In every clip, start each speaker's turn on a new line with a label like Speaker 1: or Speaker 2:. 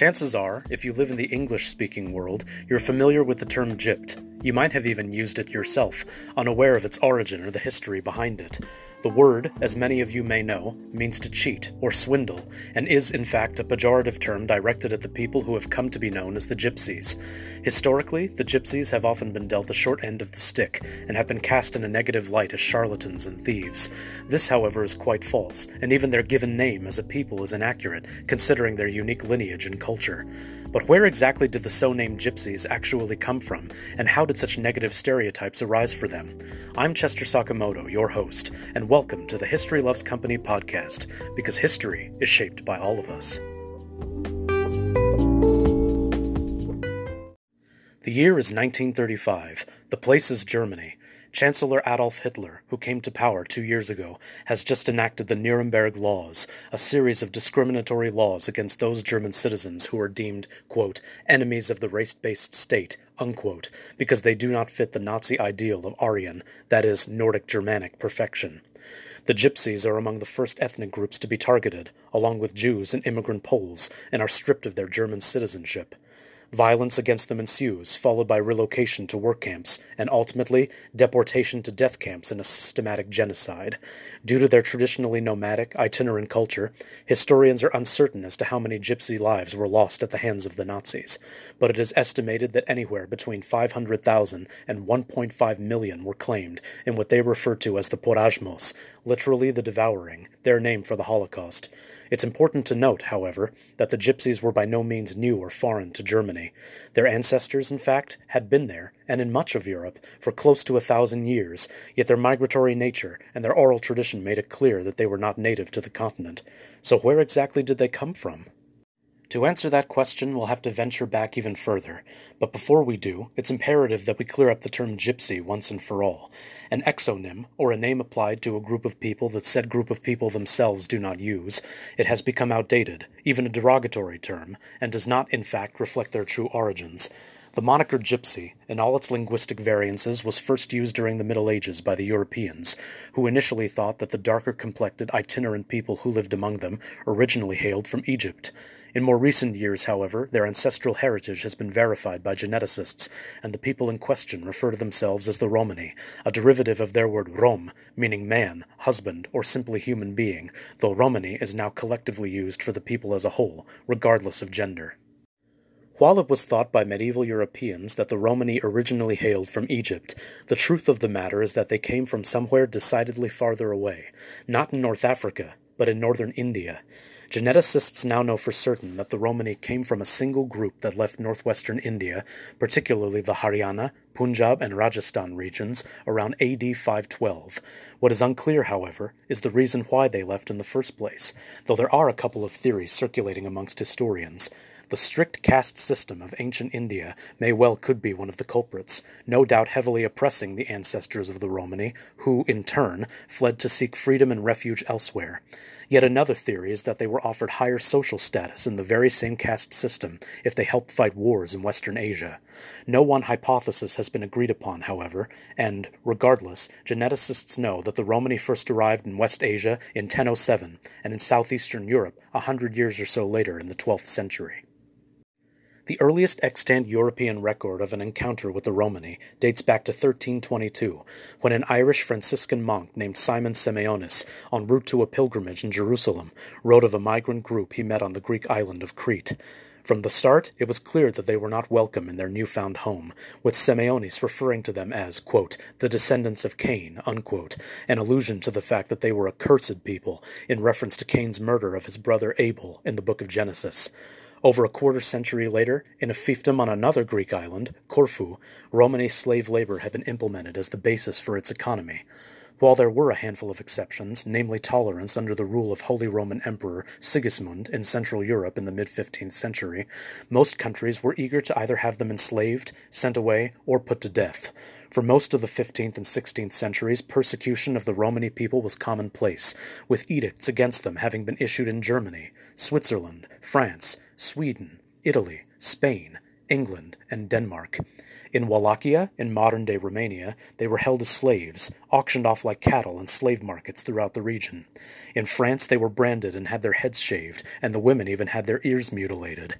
Speaker 1: Chances are, if you live in the English speaking world, you're familiar with the term gypped. You might have even used it yourself, unaware of its origin or the history behind it. The word, as many of you may know, means to cheat or swindle, and is in fact a pejorative term directed at the people who have come to be known as the gypsies. Historically, the gypsies have often been dealt the short end of the stick and have been cast in a negative light as charlatans and thieves. This, however, is quite false, and even their given name as a people is inaccurate, considering their unique lineage and culture. But where exactly did the so named gypsies actually come from, and how did such negative stereotypes arise for them? I'm Chester Sakamoto, your host, and welcome to the History Loves Company podcast, because history is shaped by all of us. The year is 1935. The place is Germany. Chancellor Adolf Hitler, who came to power two years ago, has just enacted the Nuremberg Laws, a series of discriminatory laws against those German citizens who are deemed, quote, enemies of the race based state, unquote, because they do not fit the Nazi ideal of Aryan, that is, Nordic Germanic perfection. The Gypsies are among the first ethnic groups to be targeted, along with Jews and immigrant Poles, and are stripped of their German citizenship. Violence against them ensues, followed by relocation to work camps, and ultimately deportation to death camps in a systematic genocide. Due to their traditionally nomadic, itinerant culture, historians are uncertain as to how many gypsy lives were lost at the hands of the Nazis, but it is estimated that anywhere between 500,000 and 1.5 million were claimed in what they refer to as the Porajmos, literally the devouring, their name for the Holocaust. It's important to note, however, that the Gypsies were by no means new or foreign to Germany. Their ancestors, in fact, had been there, and in much of Europe, for close to a thousand years, yet their migratory nature and their oral tradition made it clear that they were not native to the continent. So where exactly did they come from? To answer that question, we'll have to venture back even further, but before we do, it's imperative that we clear up the term gypsy once and for all. An exonym, or a name applied to a group of people that said group of people themselves do not use, it has become outdated, even a derogatory term, and does not, in fact, reflect their true origins. The moniker gypsy, in all its linguistic variances, was first used during the Middle Ages by the Europeans, who initially thought that the darker complected itinerant people who lived among them originally hailed from Egypt. In more recent years, however, their ancestral heritage has been verified by geneticists, and the people in question refer to themselves as the Romani, a derivative of their word rom, meaning man, husband, or simply human being, though Romani is now collectively used for the people as a whole, regardless of gender. While it was thought by medieval Europeans that the Romani originally hailed from Egypt, the truth of the matter is that they came from somewhere decidedly farther away, not in North Africa, but in northern India. Geneticists now know for certain that the Romani came from a single group that left northwestern India, particularly the Haryana, Punjab, and Rajasthan regions, around AD 512. What is unclear, however, is the reason why they left in the first place, though there are a couple of theories circulating amongst historians. The strict caste system of ancient India may well could be one of the culprits, no doubt heavily oppressing the ancestors of the Romani, who, in turn, fled to seek freedom and refuge elsewhere. Yet another theory is that they were offered higher social status in the very same caste system if they helped fight wars in Western Asia. No one hypothesis has been agreed upon, however, and, regardless, geneticists know that the Romani first arrived in West Asia in 1007 and in southeastern Europe a hundred years or so later in the 12th century. The earliest extant European record of an encounter with the Romani dates back to 1322, when an Irish Franciscan monk named Simon Simeonis, en route to a pilgrimage in Jerusalem, wrote of a migrant group he met on the Greek island of Crete. From the start, it was clear that they were not welcome in their newfound home, with Simeonis referring to them as, quote, the descendants of Cain, unquote, an allusion to the fact that they were a cursed people, in reference to Cain's murder of his brother Abel in the book of Genesis. Over a quarter century later, in a fiefdom on another Greek island, Corfu, Romani slave labor had been implemented as the basis for its economy. While there were a handful of exceptions, namely tolerance under the rule of Holy Roman Emperor Sigismund in Central Europe in the mid 15th century, most countries were eager to either have them enslaved, sent away, or put to death. For most of the 15th and 16th centuries, persecution of the Romani people was commonplace, with edicts against them having been issued in Germany, Switzerland, France, Sweden, Italy, Spain, England, and Denmark. In Wallachia, in modern day Romania, they were held as slaves, auctioned off like cattle in slave markets throughout the region. In France, they were branded and had their heads shaved, and the women even had their ears mutilated.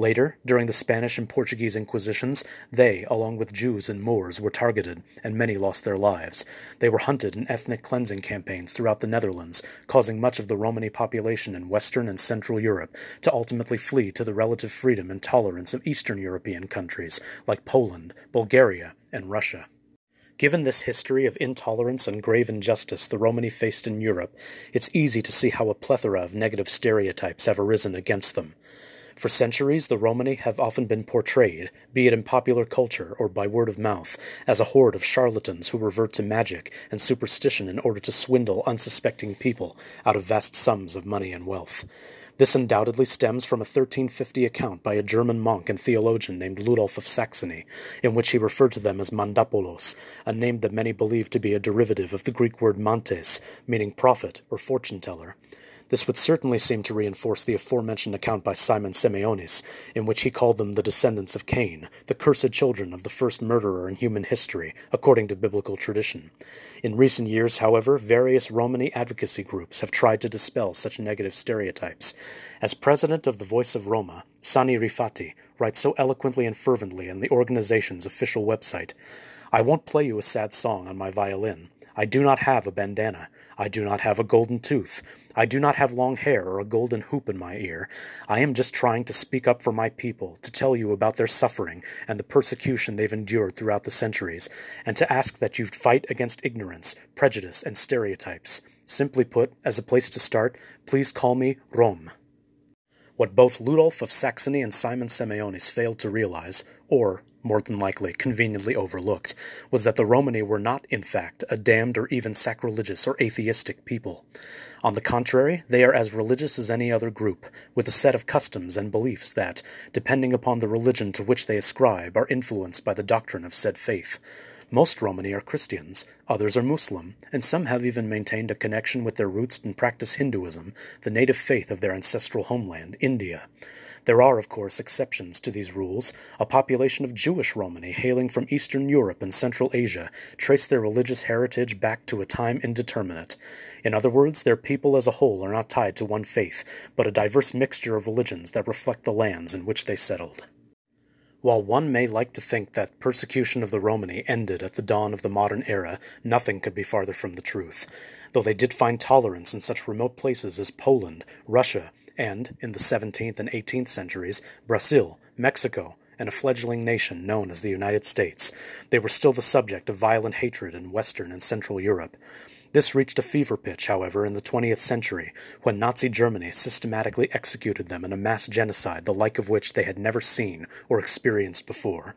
Speaker 1: Later, during the Spanish and Portuguese Inquisitions, they, along with Jews and Moors, were targeted, and many lost their lives. They were hunted in ethnic cleansing campaigns throughout the Netherlands, causing much of the Romani population in Western and Central Europe to ultimately flee to the relative freedom and tolerance of Eastern European countries like Poland, Bulgaria, and Russia. Given this history of intolerance and grave injustice the Romani faced in Europe, it's easy to see how a plethora of negative stereotypes have arisen against them. For centuries, the Romani have often been portrayed, be it in popular culture or by word of mouth, as a horde of charlatans who revert to magic and superstition in order to swindle unsuspecting people out of vast sums of money and wealth. This undoubtedly stems from a 1350 account by a German monk and theologian named Ludolf of Saxony, in which he referred to them as Mandapolos, a name that many believe to be a derivative of the Greek word mantes, meaning prophet or fortune teller. This would certainly seem to reinforce the aforementioned account by Simon Simeonis, in which he called them the descendants of Cain, the cursed children of the first murderer in human history, according to biblical tradition. In recent years, however, various Romani advocacy groups have tried to dispel such negative stereotypes. As president of the Voice of Roma, Sani Rifati writes so eloquently and fervently on the organization's official website I won't play you a sad song on my violin. I do not have a bandana. I do not have a golden tooth. I do not have long hair or a golden hoop in my ear. I am just trying to speak up for my people, to tell you about their suffering and the persecution they've endured throughout the centuries, and to ask that you fight against ignorance, prejudice, and stereotypes. Simply put, as a place to start, please call me Rom. What both Ludolf of Saxony and Simon Simeonis failed to realize, or more than likely conveniently overlooked, was that the Romani were not, in fact, a damned or even sacrilegious or atheistic people. On the contrary, they are as religious as any other group, with a set of customs and beliefs that, depending upon the religion to which they ascribe, are influenced by the doctrine of said faith. Most Romani are Christians, others are Muslim, and some have even maintained a connection with their roots and practice Hinduism, the native faith of their ancestral homeland, India. There are, of course, exceptions to these rules. A population of Jewish Romani hailing from Eastern Europe and Central Asia trace their religious heritage back to a time indeterminate. In other words, their people as a whole are not tied to one faith, but a diverse mixture of religions that reflect the lands in which they settled. While one may like to think that persecution of the Romani ended at the dawn of the modern era, nothing could be farther from the truth. Though they did find tolerance in such remote places as Poland, Russia, and, in the 17th and 18th centuries, Brazil, Mexico, and a fledgling nation known as the United States, they were still the subject of violent hatred in Western and Central Europe. This reached a fever pitch, however, in the 20th century, when Nazi Germany systematically executed them in a mass genocide the like of which they had never seen or experienced before.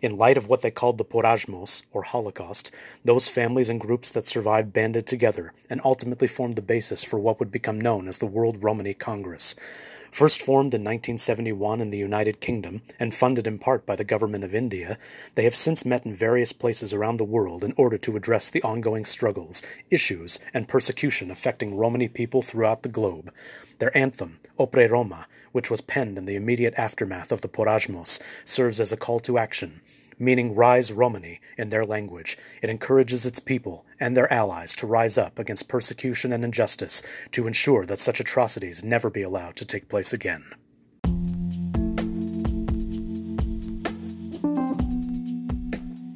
Speaker 1: In light of what they called the Porajmos, or Holocaust, those families and groups that survived banded together and ultimately formed the basis for what would become known as the World Romani Congress. First formed in 1971 in the United Kingdom and funded in part by the government of India, they have since met in various places around the world in order to address the ongoing struggles, issues, and persecution affecting Romani people throughout the globe. Their anthem, Opre Roma, which was penned in the immediate aftermath of the Porajmos, serves as a call to action meaning Rise Romani in their language. It encourages its people and their allies to rise up against persecution and injustice to ensure that such atrocities never be allowed to take place again.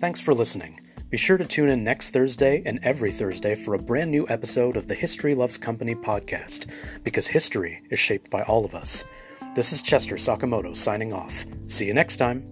Speaker 1: Thanks for listening. Be sure to tune in next Thursday and every Thursday for a brand new episode of the History Loves Company podcast, because history is shaped by all of us. This is Chester Sakamoto signing off. See you next time.